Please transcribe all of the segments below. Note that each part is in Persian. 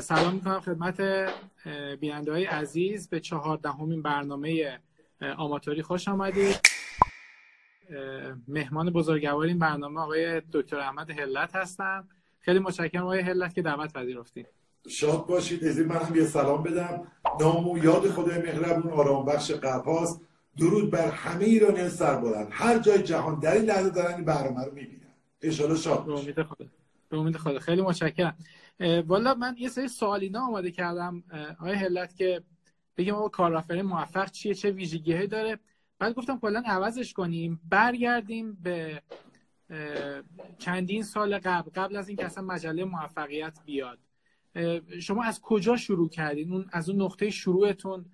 سلام می‌کنم خدمت بیننده های عزیز. به چهاردهمین برنامه آماتوری خوش آمدید. مهمان بزرگوار این برنامه آقای دکتر احمد هلت هستن خیلی متشکرم آقای هلت که دعوت پذیرفتید شاد باشید. از من هم یه سلام بدم. نام و یاد خدای مهربون آرام بخش قرپاس درود بر همه ایرانی سر بلند هر جای جهان در این لحظه دارن این برنامه رو می‌بینن. ان شاد خدا. به امید خدا. خیلی متشکرم. والا من یه سری سوالینا آماده کردم. آقای هلت که بگیم آقا کارآفرین موفق چیه چه ویژگیهایی داره. بعد گفتم کلا عوضش کنیم. برگردیم به چندین سال قبل قبل از اینکه اصلا مجله موفقیت بیاد. شما از کجا شروع کردین؟ اون از اون نقطه شروعتون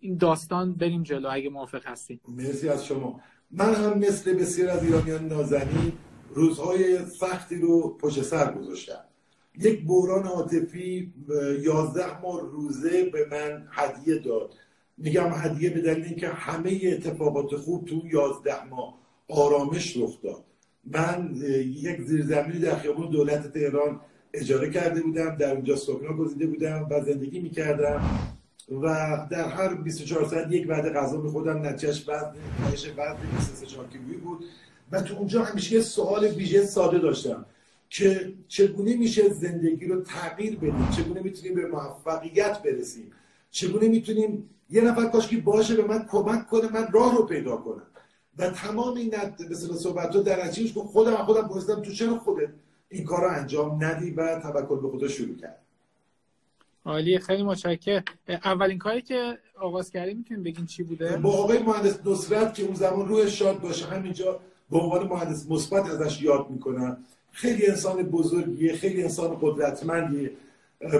این داستان بریم جلو اگه موافق هستین. مرسی از شما. من هم مثل بسیار از ایرانیان نازنین روزهای سختی رو پشت سر گذاشتم. یک بحران عاطفی یازده ماه روزه به من هدیه داد. میگم هدیه به دلیل اینکه همه اتفاقات خوب تو یازده ماه آرامش رخ داد. من یک زیرزمینی در خیابون دولت تهران اجاره کرده بودم در اونجا سکنا گزیده بودم و زندگی می‌کردم و در هر 24 ساعت یک وعده غذا میخوردم نتیجهش وزن کاهش وزن 24 کیلویی بود. و تو اونجا همیشه یه سوال ویژه ساده داشتم که چگونه میشه زندگی رو تغییر بدیم؟ چگونه می‌تونیم به موفقیت برسیم؟ چگونه می‌تونیم یه نفر کاشکی باشه به من کمک کنه من راه رو پیدا کنم؟ و تمام این مثل صحبت ها در نتیجه خودم خودم پرسیدم تو چرا خودت این کار رو انجام ندی و توکل به خدا شروع کرد. عالی خیلی متشکرم. اولین کاری که آغاز کردی می‌تونیم بگین چی بوده؟ با آقای مهندس نصرت که اون زمان روح شاد باشه همینجا به عنوان مهندس مثبت ازش یاد می‌کنم خیلی انسان بزرگیه خیلی انسان قدرتمندیه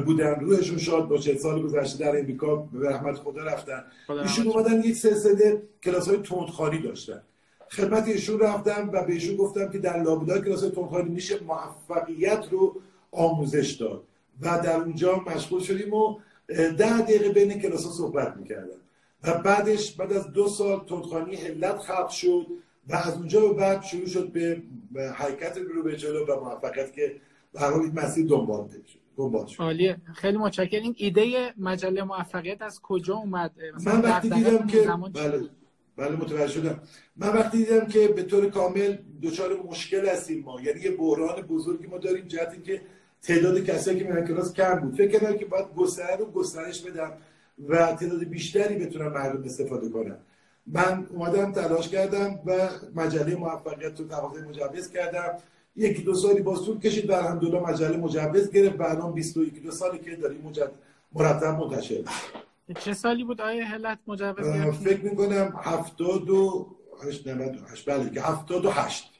بودن. روحشون شاد باشه. سال گذشته در امریکا به رحمت خدا رفتن. ایشون اومدن یک سلسله کلاس های تندخانی داشتن. خدمت ایشون رفتم و به ایشون گفتم که در لابدا کلاس های تندخانی میشه موفقیت رو آموزش داد. و در اونجا مشغول شدیم و ده دقیقه بین کلاس ها صحبت می‌کردم و بعدش بعد از دو سال تندخانی علت خلق شد و از اونجا به بعد شروع شد به حرکت رو به جلو و موفقیت که در حال این مسیر دنبال شد. عالیه. خیلی متشکرم. این ایده مجله موفقیت از کجا اومد؟ من وقتی دیدم که بله. بله متوجه شدم. من وقتی دیدم که به طور کامل دچار مشکل هستیم ما یعنی یه بحران بزرگی ما داریم جهت که تعداد کسایی که میرن کلاس کم بود. فکر کردم که باید گستره رو گسترش بدم و تعداد بیشتری بتونم مردم استفاده کنم. من اومدم تلاش کردم و مجله موفقیت رو تقاضای مجوز کردم. یکی دو سالی باز طول کشید بر الحمدلله مجله مجوز گرفت. بعدم 21 دو سالی که داریم. مرتب منتشر چه سالی بود آیه هلت مجوز فکر می‌کنم 78 98 بله که 78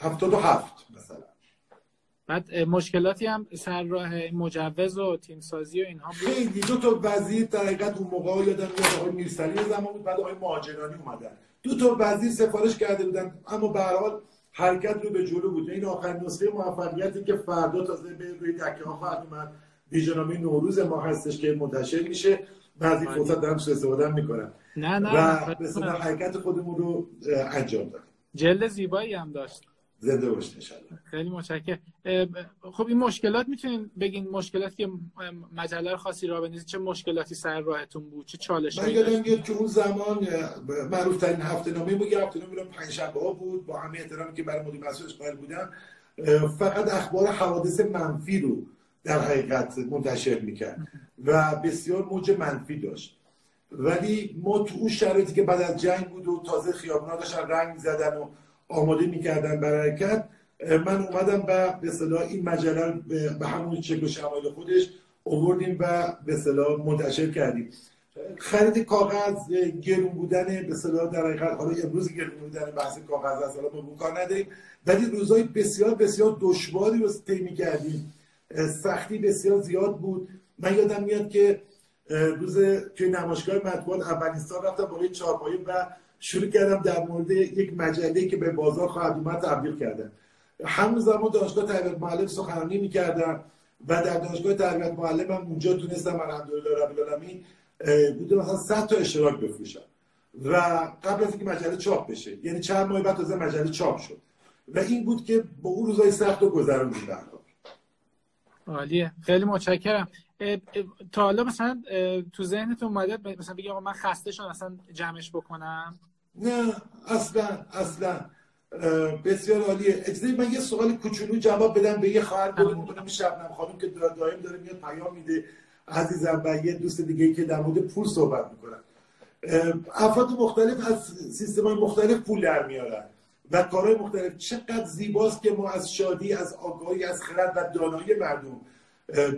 77 مثلا. بعد مشکلاتی هم سر راه مجوز و تیم سازی و اینها بود؟ خیلی. دو تا وزیر در حقیقت اون موقع یادم میاد آقای میرسلی زمان بود بعد آقای مهاجرانی اومدن. دو تا وزیر سفارش کرده بودن. اما به هر حال حرکت رو به جلو بود. این آخرین نسخه موفقیتی که فردا تازه به روی دکه ها خواهد اومد. ویژنامه نوروز ما هستش که منتشر میشه. بعضی فرصت دارم سو استفاده می‌کنم نه نه و به حرکت خودمون رو انجام دادیم. جلد زیبایی هم داشت. زنده باشید خیلی متشکرم. خب این مشکلات می‌تونین بگین؟ مشکلاتی که مجله خاصی را بندازید چه مشکلاتی سر راهتون بود؟ چه چالش من یادم میاد که اون زمان معروف ترین هفته نامه بود. هفته نامه پنج شنبه ها بود. با همه احترامی که برای مدیر مسئولش قائل بودم. فقط اخبار حوادث منفی رو در حقیقت منتشر می‌کرد. و بسیار موج منفی داشت. ولی ما تو اون شرایطی که بعد از جنگ بود و تازه خیابونا داشتن رنگ زدن و آماده می‌کردن برای حرکت من اومدم و به صلاح این مجله به همون شکل و شمایل خودش اووردیم و به صلاح منتشر کردیم. خرید کاغذ گرون بودن به صلاح در حقیقت حالا امروز گرون بودن بحث کاغذ از حالا ما کار نداریم. ولی روزهای بسیار بسیار دشواری رو طی کردیم سختی بسیار زیاد بود. من یادم میاد که روز توی نمایشگاه مطبوعات اولین سال رفتم بالای چهارپایه و شروع کردم در مورد یک مجله که به بازار خواهد اومد تبلیغ کردم همون زمان دانشگاه تحویل معلم سخنرانی می‌کردم و در دانشگاه تربیت معلمم اونجا تونستم الحمدلله رب العالمین بوده مثلا 100 تا اشتراک بفروشم. و قبل از اینکه مجله چاپ بشه یعنی چند ماه بعد تازه مجله چاپ شد. و این بود که با اون روزای سخت رو گذروندیم عالیه. خیلی متشکرم. تا حالا مثلا تو ذهنتون اومده مثلا بگی آقا من خسته شدم مثلا جمعش بکنم؟ نه اصلا اصلا. بسیار عالیه. اجازه من یه سوال کوچولو جواب بدم به یه خواهر می‌کنم شبنم خانم که دائم داره میاد پیام میده. عزیزم و یه دوست دیگه ای که در مورد پول صحبت می‌کنن. افراد مختلف از سیستم های مختلف پول در میارن. و کارهای مختلف. چقدر زیباست که ما از شادی از آگاهی از خرد و دانایی مردم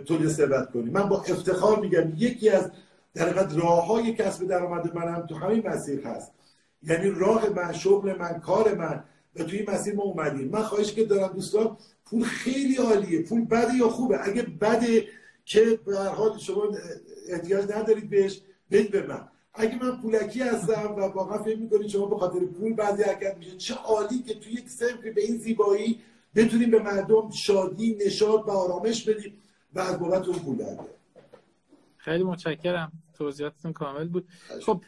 تولید ثروت کنیم. من با افتخار میگم یکی از در راه های کسب درآمد منم تو همین مسیر هست. یعنی راه من شغل من کار من و توی این مسیر ما اومدیم. من خواهش که دارم دوستان پول خیلی عالیه. پول بده یا خوبه؟ اگه بده که به هر حال شما احتیاج ندارید بهش بدید به من. اگه من پولکی هستم و واقعا فکر می‌کنید شما به خاطر پول بعضی حرکت میشه چه عالی که توی یک سنفی به این زیبایی بتونیم به مردم شادی نشاط و آرامش بدیم و از بابت اون پول خیلی متشکرم. توضیحاتتون کامل بود. خب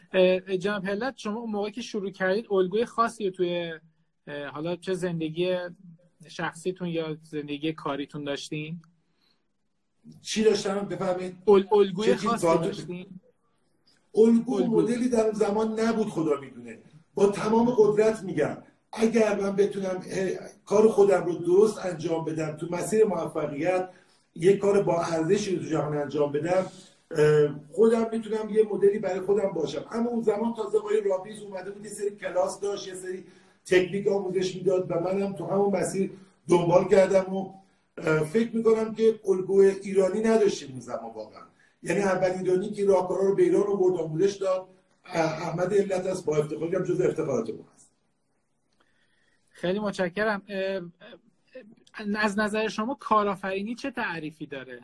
جناب هلت شما اون موقع که شروع کردید الگوی خاصی توی حالا چه زندگی شخصیتون یا زندگی کاریتون داشتین؟ چی داشتم؟ بفهمید الگوی خاصی داشتین؟ الگو مدلی در اون زمان نبود خدا می‌دونه. با تمام قدرت میگم. اگر من بتونم کار خودم رو درست انجام بدم تو مسیر موفقیت یک کار با ارزشی رو تو جهان انجام بدم خودم می‌تونم یه مدلی برای خودم باشم. اما اون زمان تازه آقای رابیز اومده بود یه سری کلاس داشت یه سری تکنیک آموزش می‌داد و منم تو همون مسیر دنبال کردم و فکر می‌کنم که الگوی ایرانی نداشتیم اون زمان واقعا. یعنی اولین ایرانی که راهکارا رو به ایران رو آموزش داد. احمد علت است با افتخاری هم جز افتخارات ما هست خیلی متشکرم. از نظر شما کارآفرینی چه تعریفی داره؟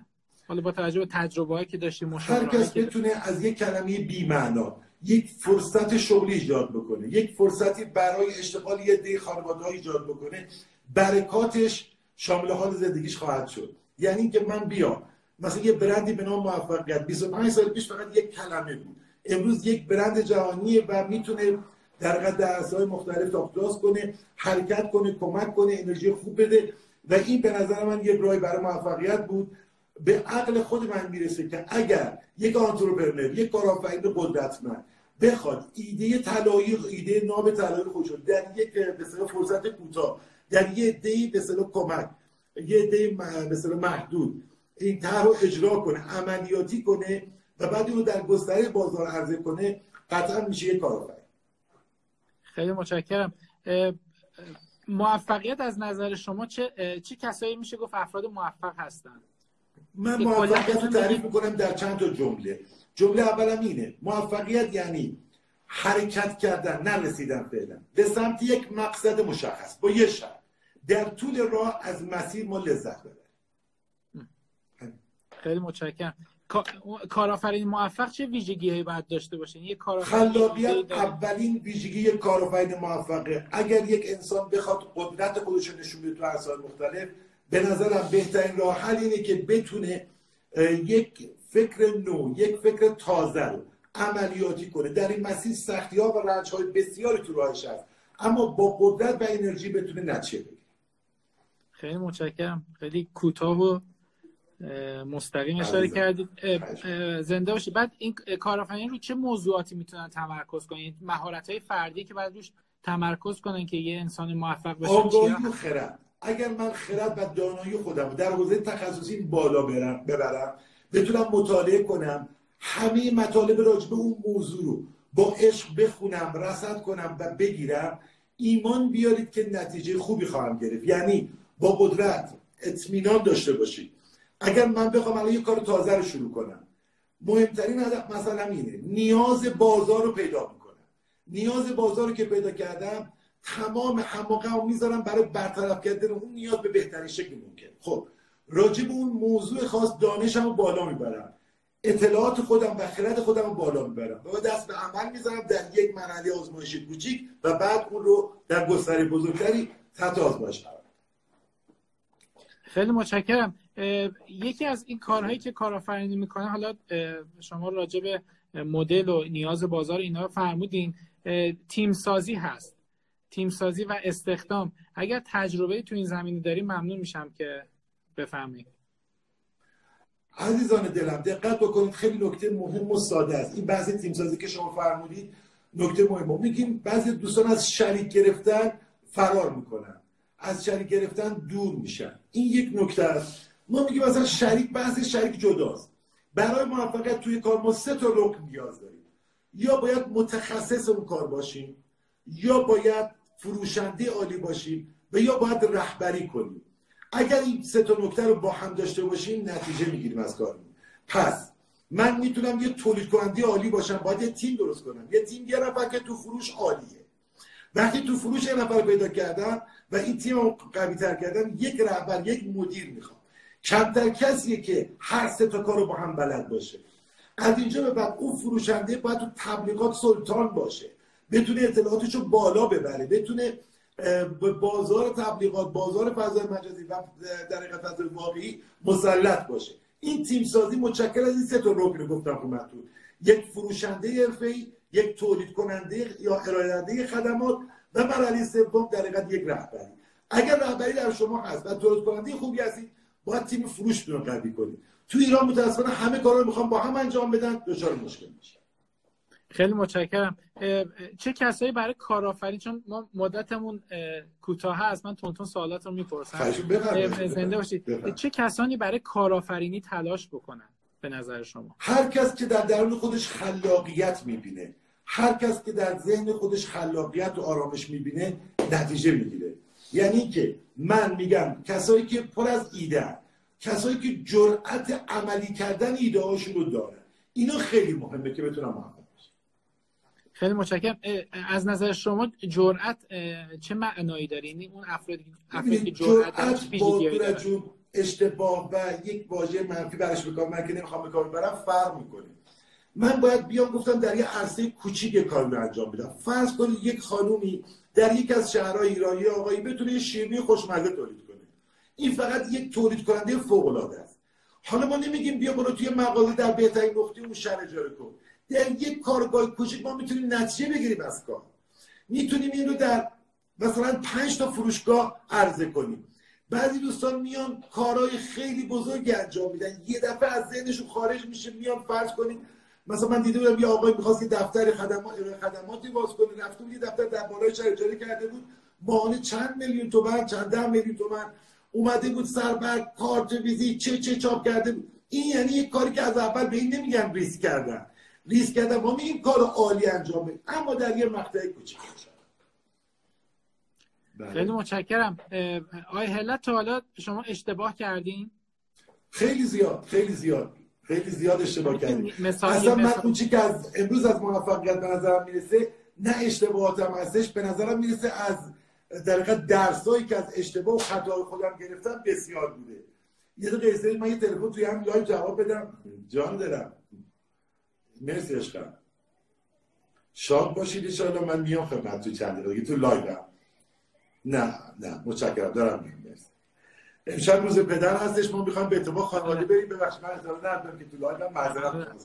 حالا با توجه به تجربه که داشتیم هر کس بتونه از یک کلمه بی معنا یک فرصت شغلی ایجاد بکنه یک فرصتی برای اشتغال یه دی خانواده ایجاد بکنه برکاتش شامل حال زندگیش خواهد شد. یعنی اینکه من بیام مثلا یه برندی به نام موفقیت. 25 سال پیش فقط یک کلمه بود. امروز یک برند جهانیه و می‌تونه در قد های مختلف تاپتاز کنه حرکت کنه کمک کنه انرژی خوب بده. و این به نظر من یک راهی برای موفقیت بود. به عقل خود من می‌رسه که اگر یک آنترپرنر یک کارآفرین قدرتمند بخواد ایده طلایی ایده نام طلایی خودش در یک به فرصت کوتاه در یه ایده به کمک یه ایده به محدود این طرح رو اجرا کنه عملیاتی کنه و بعد اون در گستره بازار عرضه کنه قطعا میشه یه کارآفرین. خیلی متشکرم. موفقیت از نظر شما چه چه کسایی میشه گفت افراد موفق هستن؟ من موفقیت رو تعریف می‌کنم در چند تا جمله. جمله اولم اینه موفقیت یعنی حرکت کردن نرسیدن فعلا. به سمت یک مقصد مشخص با یه شرط. در طول راه از مسیر ما لذت ببریم. خیلی متشکرم. کارآفرین موفق چه ویژگی هایی باید داشته باشه یک خلاقیت اولین ویژگی کارآفرین موفقه. اگر یک انسان بخواد قدرت خودش رو نشون بده تو عرصه‌های مختلف به نظرم بهترین راه حل اینه که بتونه یک فکر نو یک فکر تازه رو عملیاتی کنه. در این مسیر سختی ها و رنج های بسیاری تو راهش هست. اما با قدرت و انرژی بتونه نتیجه بگیره. خیلی متشکرم. خیلی کوتاه و مستقیم اشاره کردید. زنده باشید بعد این کارآفرین رو چه موضوعاتی می‌تونن تمرکز کنید مهارت های فردی که بعد روش تمرکز کنن که یه انسان موفق بشه آگاهی و خرد. اگر من خرد و دانایی خودم در حوزه تخصصی بالا برم ببرم بتونم مطالعه کنم همه مطالب راجع به اون موضوع رو با عشق بخونم رصد کنم و بگیرم ایمان بیارید که نتیجه خوبی خواهم گرفت. یعنی با قدرت اطمینان داشته باشید. اگر من بخوام الان یه کار تازه رو شروع کنم مهمترین هدف مثلا اینه نیاز بازار رو پیدا می‌کنم. نیاز بازار رو که پیدا کردم تمام حماقه رو می‌ذارم برای برطرف کردن اون نیاز به بهترین شکل ممکن. خب راجع به اون موضوع خاص دانشم رو بالا می‌برم. اطلاعات خودم و خرد خودم رو بالا می‌برم. و دست به عمل می‌ذارم در یک مرحله آزمایش کوچیک و بعد اون رو در گستره بزرگتری تحت آزمایش خیلی متشکرم. یکی از این کارهایی که کارآفرینی می‌کنه حالا شما راجع به مدل و نیاز بازار اینا فرمودین تیم سازی هست. تیم سازی و استخدام. اگر تجربه تو این زمینی داری ممنون میشم که بفهمید عزیزان دلم دقت بکنید خیلی نکته مهم و ساده است. این بحث تیم سازی که شما فرمودید نکته مهم. میگیم بعضی دوستان از شریک گرفتن فرار می‌کنن. از شریک گرفتن دور میشن. این یک نکته است. ما میگیم مثلا شریک بحث شریک جداست. برای موفقیت توی کار ما سه تا رکن نیاز داریم. یا باید متخصص اون کار باشیم یا باید فروشنده عالی باشیم و یا باید رهبری کنیم. اگر این سه تا نکته رو با هم داشته باشیم نتیجه می‌گیریم از کار پس من می‌تونم یه تولید کننده عالی باشم باید یه تیم درست کنم. یه تیم یه نفر که تو فروش عالیه. وقتی تو فروش یه نفر پیدا کردم و این تیم رو قوی تر کردم یک رهبر یک مدیر می‌خوام کمتر کسیه که هر سه تا کار رو با هم بلد باشه. از اینجا به بعد اون فروشنده باید تو تبلیغات سلطان باشه. بتونه اطلاعاتش رو بالا ببره. بتونه بازار تبلیغات بازار فضای مجازی و در فضای واقعی مسلط باشه. این تیم سازی متشکل از این سه تا رکن گفتم خدمتتون یک فروشنده حرفه‌ای یک تولید کننده یا ارائه خدمات و مرحله سوم در حقیقت یک رهبری. اگر رهبری در شما هست و تولید کننده خوبی هستید باید تیم فروش رو قوی کنید تو ایران متاسفانه همه کارا رو می‌خوام با هم انجام بدن دچار مشکل میشه خیلی متشکرم. چه کسایی برای کارآفرین؟ چون ما مدتمون کوتاه هست. من تونتون سوالات رو می‌پرسم زنده باشید. چه کسانی برای کارآفرینی تلاش بکنن به نظر شما؟ هر کس که در درون خودش خلاقیت می‌بینه هر کس که در ذهن خودش خلاقیت و آرامش می‌بینه نتیجه می‌گیره. یعنی که من میگم کسایی که پر از ایده کسایی که جرأت عملی کردن ایده هاشون رو دارن. اینا خیلی مهمه که بتونم موفق خیلی متشکرم. از نظر شما جرأت چه معنایی داره؟ یعنی اون افرادی افرادی که جرأت با اشتباه و یک واژه منفی برش بکنم من که نمی‌خوام بکنم برم فرق می‌کنه. من باید بیام گفتم در یه عرصه کوچیک کار رو انجام بدم. فرض کنید یک خانومی در یک از شهرهای ایرانی آقایی بتونه یه شیرینی خوشمزه تولید کنه. این فقط یک تولید کننده فوق العاده است. حالا ما نمیگیم بیا برو توی مقاله در بهترین نقطه اون شهر اجاره کن. در یک کارگاه کوچیک ما می‌تونیم نتیجه بگیریم از کار. می‌تونیم این رو در مثلا پنج تا فروشگاه عرضه کنیم. بعضی دوستان میان کارهای خیلی بزرگی انجام میدن. یه دفعه از ذهنشون خارج میشه میان فرض کنیم مثلا من دیده بودم یه آقای می‌خواست یه دفتر خدمات خدماتی باز کنه. رفته بود یه دفتر در بالای شهر اجاره کرده بود. ماهانه چند میلیون تومن چند ده میلیون تومن اومده بود سر کارت ویزی چه چه چاپ کرده بود. این یعنی یک کاری که از اول به این نمیگن ریسک کردن. ریسک کردن. ما میگیم کار عالی انجام بدیم. اما در یه مقطع کوچیک بله. خیلی متشکرم. آقای هلت تا حالا شما اشتباه کردین؟ خیلی زیاد خیلی زیاد. خیلی زیاد اشتباه کردیم اصلا من اون که از امروز از موفقیت به نظرم می‌رسه نه اشتباهاتم هستش به نظرم می‌رسه از در حقیقت درسایی که از اشتباه و خطای خودم گرفتم بسیار بوده. یه دقیقه من یه تلفن توی هم live جواب بدم. جان دارم مرسی عشقم. شاد باشید الان من میام خدمت تو چند دقیقه تو live نه نه متشکرم دارم مرسی. امشب روز پدر هستش ما می‌خوایم به اتفاق خانواده بریم. ببخشید من اجازه ندارم که تو live معذرت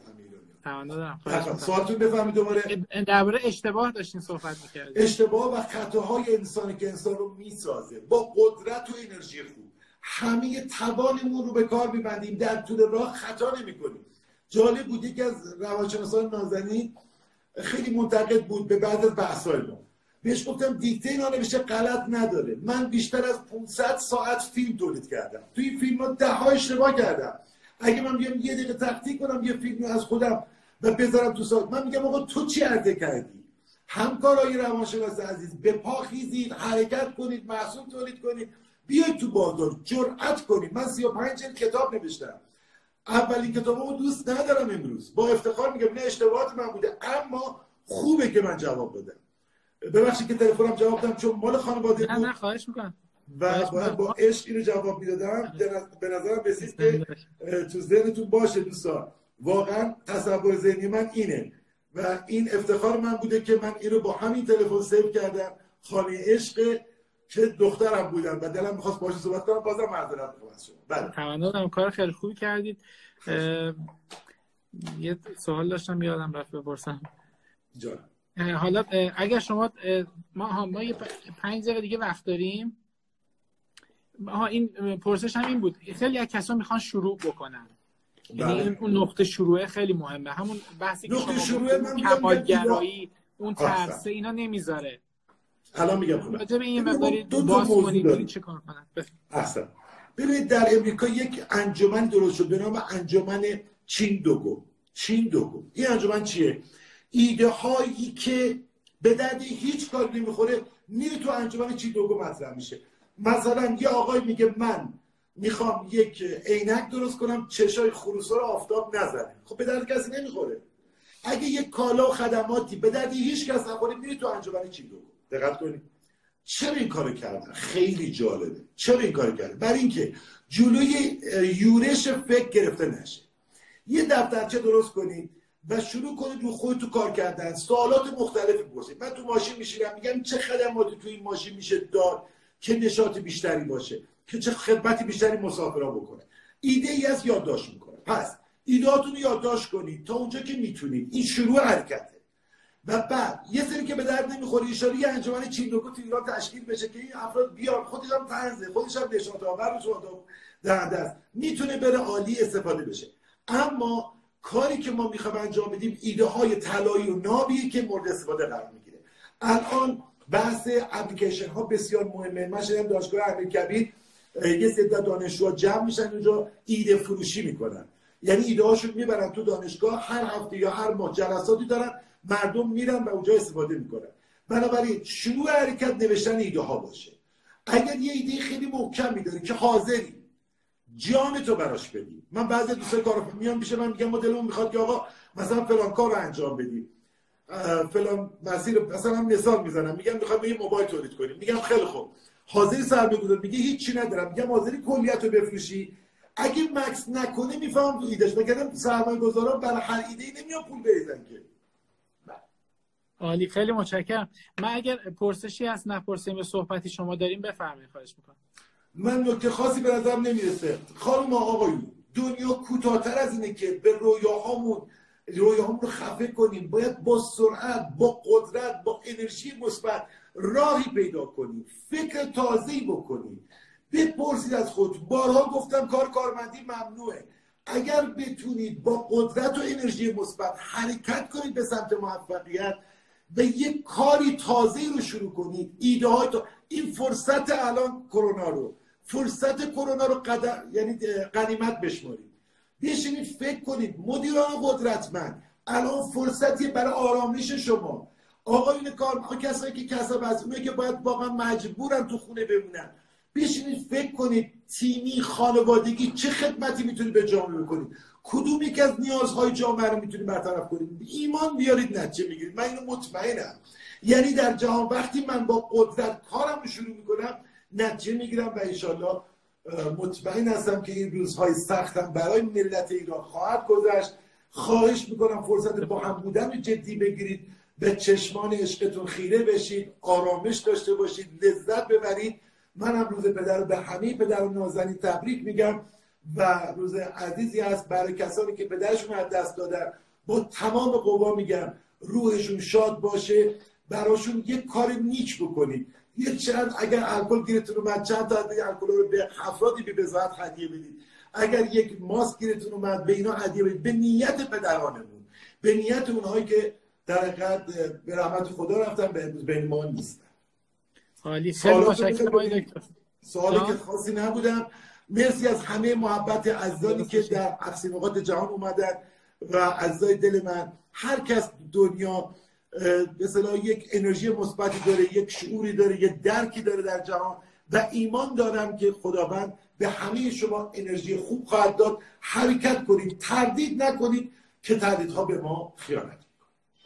خواهم سوالتون بفرمایید دوباره. درباره اشتباه داشتین صحبت می‌کردید اشتباه و خطاهای انسانی که انسان رو می‌سازه. با قدرت و انرژی خوب. همه توانمون رو به کار میبندیم. در طول راه خطا نمی‌کنیم. جالب بود یکی از روانشناسان نازنین خیلی منتقد بود به بعد از بحثای ما. بهش گفتم دیکته اینا نمیشه غلط نداره. من بیشتر از 500 ساعت فیلم تولید کردم. توی این فیلم ها ده ها اشتباه کردم. اگه من بیام یه دقیقه تحقیق کنم یه فیلمی از خودم و بذارم تو ساعت من میگم آقا تو چی عرضه کردی؟ همکارای روانشناس عزیز به پا خیزید حرکت کنید محصول تولید کنید. بیاید تو بازار جرأت کنید. من 35 جلد کتاب نوشتم. اولین کتابمو دوست ندارم امروز. با افتخار میگم نه اشتباهات من بوده اما خوبه که من جواب بدم. ببخشید که تلفنم جواب دادم چون مال خانواده بود نه خواهش می‌کنم. و باید با عشق اینو جواب می‌دادم. به نظرم رسید که تو ذهنتون باشه دوستان. واقعا تصور ذهنی من اینه. و این افتخار من بوده که من اینو با همین تلفن سیو کردم. خانه عشق که دخترم بودن و دلم می‌خواست باشه صحبت کنم بازم معذرت می‌خوام از شما. بله. کار خیلی خوبی کردید. یه سوال داشتم یادم رفت بپرسم. جان. حالا اگر شما ما ما یه پنج دقیقه دیگه وقت داریم. ها این پرسش هم این بود. خیلی از کسا می‌خوان شروع بکنن. یعنی بله. اون نقطه شروع خیلی مهمه. همون بحثی که شما کمالگرایی اون ترسه اینا نمی‌ذاره. الان میگم خوبه راجع به این مقداری باز کنید چه کار کنن. احسن. ببینید در امریکا یک انجمن درست شد. به نام انجمن چین دوگو چین دوگو این انجمن چیه؟ ایده هایی که به درد هیچ کار نمی‌خوره میره تو انجمن چین دوگو مطرح میشه. مثلا یه آقای میگه من می‌خوام یک عینک درست کنم چشای خروسا رو آفتاب نزنه. خب به درد کسی نمی‌خوره. اگه یک کالا و خدماتی به درد هیچ کس نخوره میره تو انجمن چین دوگو. دقت کنید. چرا این کارو کردن؟ خیلی جالبه. چرا این کارو کردن؟ برای اینکه جلوی یورش فکر گرفته نشه. یه دفترچه درست کنید. و شروع کنید رو خود تو کار کردن. سوالات مختلفی بپرسید من تو ماشین میشینم میگم چه خدماتی تو این ماشین میشه داد که نشاط بیشتری باشه که چه خدمتی بیشتری مسافرا بکنه. ایده ای از یادداشت می‌کنه. پس ایدهاتون رو یادداشت کنید تا اونجا که می‌تونید. این شروع حرکته. و بعد یه سری که به درد نمی‌خوره ایشالا یه انجمن چیندوکو تو ایران تشکیل بشه که این افراد بیان. خودش هم طنزه خودش هم نشاط آور در دست. می‌تونه بره عالی استفاده بشه. اما کاری که ما می‌خوایم انجام بدیم ایده های طلایی و نابیه که مورد استفاده قرار می‌گیره. الان بحث اپلیکیشن ها بسیار مهمه. من شدم دانشگاه کبیر یه سری دانشجوها جمع میشن اونجا ایده فروشی می‌کنن. یعنی ایده هاشون می‌برن تو دانشگاه هر هفته یا هر ماه جلساتی دارن مردم میرن و اونجا استفاده می‌کنن. بنابراین شروع حرکت نوشتن ایده ها باشه. اگر یه ایده خیلی محکمی داری که حاضری جان تو براش بدی. من بعضی دوستای کار میان میشه من میگم مدلمون می‌خواد که آقا مثلا فلان کار انجام بدیم. فلان مسیر مثلا مثال می‌زنم. میگم می‌خوام یه موبایل تولید کنیم. میگم خیلی خوب. حاضری سرمایه میگه هیچی ندارم. میگم حاضری کلیت رو بفروشی. اگه مکس نکنه میفهم تو ایدهش بگم سرمایه گذاران برای هر ایده ای نمیان پول بریزن که. عالی. خیلی متشکرم. من اگر پرسشی هست نپرسیم. یا صحبتی شما داریم بفرمایید. خواهش می‌کنم. من نکته خاصی به نظرم نمی‌رسه. خانم آقایون دنیا کوتاهتر از اینه که به رویاهامون رویاهامون رو خفه کنیم. باید با سرعت با قدرت با انرژی مثبت راهی پیدا کنیم. فکر تازه‌ای بکنیم. بپرسید از خود. بارها گفتم کار کارمندی ممنوعه. اگر بتونید با قدرت و انرژی مثبت حرکت کنید به سمت موفقیت به یک کاری تازه رو شروع کنید. ایده های تا... این فرصت الان کرونا رو. فرصت کرونا رو قدر... یعنی قنیمت بشمارید. بشینید فکر کنید. مدیران قدرتمند. الان فرصتی برای آرامش شما. آقایون کار کسایی که کسب از اونه که باید واقعا مجبورن تو خونه بمونن. بشینید فکر کنید. تیمی خانوادگی چه خدمتی می‌تونید به جامعه بکنید؟ کدوم یک از نیازهای جامعه رو می‌تونید برطرف کنید؟ ایمان بیارید نتیجه می‌گیرید. من اینو مطمئنم. یعنی در جهان وقتی من با قدرت کارم رو شروع می‌کنم نتیجه می‌گیرم و انشالله مطمئن هستم که این روزهای سختم برای ملت ایران خواهد گذشت. خواهش می‌کنم فرصت با هم بودن جدی بگیرید. به چشمان عشقتون خیره بشید آرامش داشته باشید لذت ببرید. منم روز پدر به همه پدر و نازنین تبریک میگم و روز عزیزی هست برای کسانی که پدرشون از دست دادن. با تمام قوا میگم روحشون شاد باشه براشون یک کار نیک بکنید. یه چند اگر الکل گیرتون اومد چند تا از الکل رو به افرادی به بزاعت هدیه بدید. اگر یک ماسک گیرتون اومد به اینا هدیه بدید. به نیت پدرانمون. به نیت اونهایی که در حقیقت به رحمت خدا رفتن به امروز بین ما نیستن. سوالی که خاصی نبودم. مرسی از همه محبت عزیزانی که در اقصی نقاط جهان اومدن و عزیزای دل من هر کس دنیا به یک انرژی مثبتی داره یک شعوری داره یک درکی داره در جهان و ایمان دارم که خداوند به همه شما انرژی خوب خواهد داد. حرکت کنید تردید نکنید که تردیدها به ما خیانت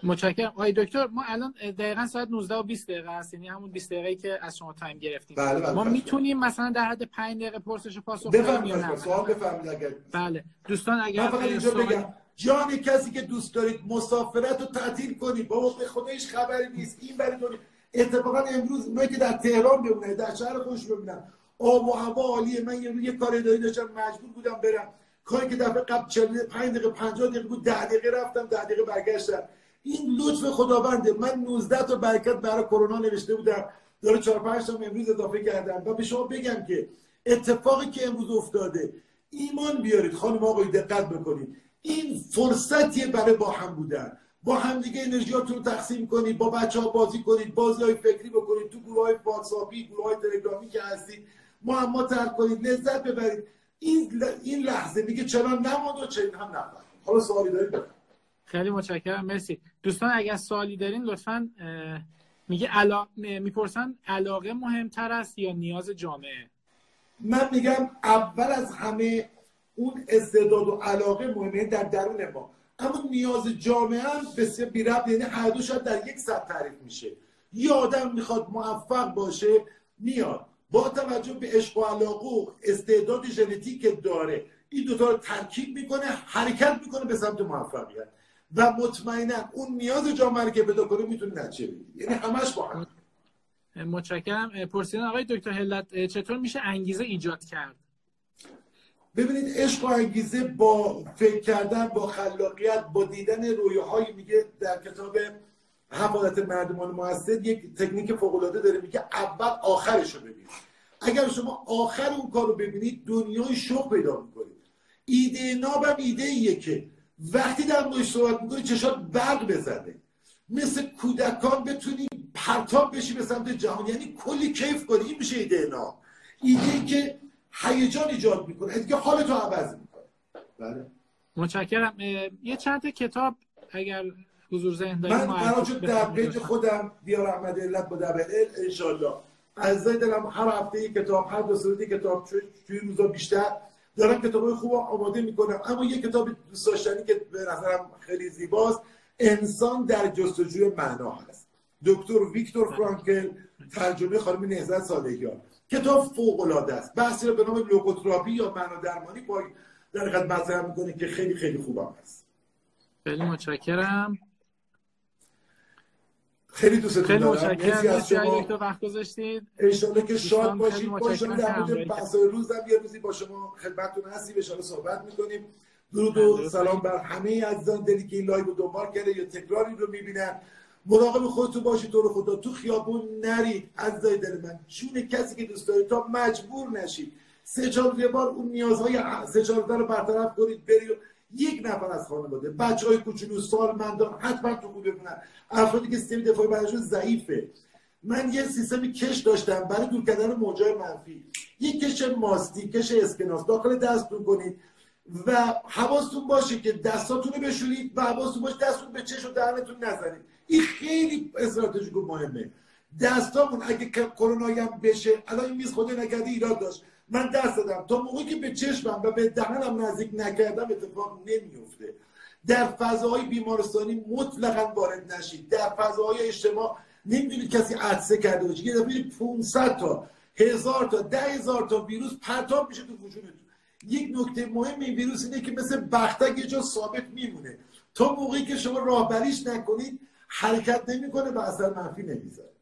متشکرم. آقای دکتر ما الان دقیقا ساعت 19 و 20 دقیقه است یعنی همون 20 دقیقه که از شما تایم گرفتیم. بله بله ما بله. می‌تونیم مثلا در حد 5 دقیقه پرسش و پاسخ نه؟ سوال بفرمایید اگر بله. دوستان اگر من اینجا بگم. جان کسی که دوست دارید مسافرت رو تعطیل کنید. بابا به خودش خبری نیست. این برای دنیا اتفاقا امروز من که در تهران بمونه در شهر خوش ببینم. آب و هوا عالیه. من یه یه کار اداری داشتم. مجبور بودم برم. کاری که دفعه قبل 45 دقیقه 50 دقیقه بود 10 دقیقه رفتم 10 دقیقه برگشتم. این لطف خداونده. من 19 تا برکت برای کرونا نوشته بودم. داره 4 5 تا امروز اضافه کردم. و به شما بگم که اتفاقی که امروز افتاده ایمان بیارید. خانم آقای دقت بکنید. این فرصتیه برای با هم بودن. با هم دیگه انرژیاتون رو تقسیم کنید با بچه ها بازی کنید بازی های فکری بکنید. تو گروه های واتساپی گروه های تلگرامی که هستید معما ترک کنید لذت ببرید. این این لحظه میگه چرا نماند و چرا هم نفر حالا سوالی دارید؟ خیلی متشکرم. مرسی. دوستان اگر سوالی دارین لطفا میگه علا... می‌پرسن علاقه مهمتر است یا نیاز جامعه؟ من میگم اول از همه اون استعداد و علاقه مهمه در درون ما. اما نیاز جامعه هم بسیار بی ربط یعنی هر دو شاید در یک سطح تعریف میشه. یه آدم می‌خواد موفق باشه میاد. با توجه به عشق و علاقه و استعداد ژنتیک داره این دوتا رو ترکیب می‌کنه حرکت می‌کنه به سمت موفقیت. و مطمئنا اون نیاز جامعه رو که پیدا کنه می‌تونه نتیجه یعنی همش با هم. متشکرم. پرسیدن آقای دکتر هلت چطور میشه انگیزه ایجاد کرد؟ ببینید عشق و انگیزه با فکر کردن با خلاقیت با دیدن رویاهایی میگه در کتاب حفاظت مردمان موثر یک تکنیک فوق العاده داره میگه اول آخرش رو ببینید. اگر شما آخر اون کار رو ببینید دنیای شوق پیدا می‌کنید ایده نابم ایده ایه که وقتی در موردش صحبت می‌کنید چشات برق بزنه. مثل کودکان بتونی پرتاب بشی به سمت جهان. یعنی کلی کیف کنی میشه ایده ناب. ایده که هیجان ایجاد می‌کنه. دیگه حالتو عوض می‌کنه. بله. متشکرم. یه چند کتاب اگر حضور ذهن من برای در page خودم DR احمد حلت با double L انشالله از دلم هر هفته یک کتاب هر دو ساعتی کتاب توی روزا بیشتر دارم کتاب خوب آماده می‌کنم. اما یه کتاب دوست داشتنی که به نظرم خیلی زیباست انسان در جستجوی معنا هست. دکتر ویکتور فرانکل ترجمه خانم نهضت صالحیان کتاب فوق العاده است. بحثی رو به نام لوگوتراپی یا معنا درمانی با در حقیقت مطرح می‌کنه که خیلی خیلی خوبم هست خیلی متشکرم. خیلی دوستتون خیلی دارم. متشکرم. از شما. وقت گذاشتید. انشالله که شاد باشید. باشید در مورد بحث روزم یه روزی با شما خدمتتون هستیم. ان صحبت می‌کنیم. درود و سلام بر همه عزیزان. دلی که این live رو دنبال کرده یا تکراری رو می‌بینن. مراقب خودتون باشید تو رو خدا. تو خیابون نرید عزیزای دل من. جون کسی که دوست دارید تا مجبور نشید سه چهار بار اون نیازهای سه چهار رو برطرف کنید برید یک نفر از خانواده. بچه های کوچولو سالمندان حتما تو خوب بمونن افرادی که سیستم دفاعی براشون ضعیفه. من یه سیستم کش داشتم. برای دور کردن موجای منفی. یک کش ماستی کش اسکناس. داخل دستتون کنید. و حواستون باشه که دستاتون رو بشورید و حواستون باشه دستتون به چش و دهنتون نزنید. این خیلی استراتژیک مهمه. دستامون اگه کرونا هم بشه الان این میز خود نکرده ایراد داشت. من دست دادم. تا موقعی که به چشمم و به دهنم نزدیک نکردم اتفاق نمیفته در فضاهای بیمارستانی مطلقا وارد نشید. در فضاهای اجتماع نمی‌دونید کسی عدسه کرده باشه. یه دفعه 500 تا هزار تا ده هزار تا ویروس پرتاب میشه تو وجودتون یک نکته مهم این ویروس اینه که مثل بختک یه جا ثابت میمونه. تا موقعی که شما راهبریش نکنید حرکت نمی‌کنه و اثر منفی نمی‌ذاره.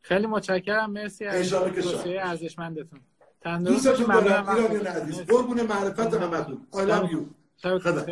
خیلی متشکرم. مرسی از توصیه ارزشمندتون. دوستتون دارم. ایرانیان عزیز. قربون معرفت همتون I love you. خدا.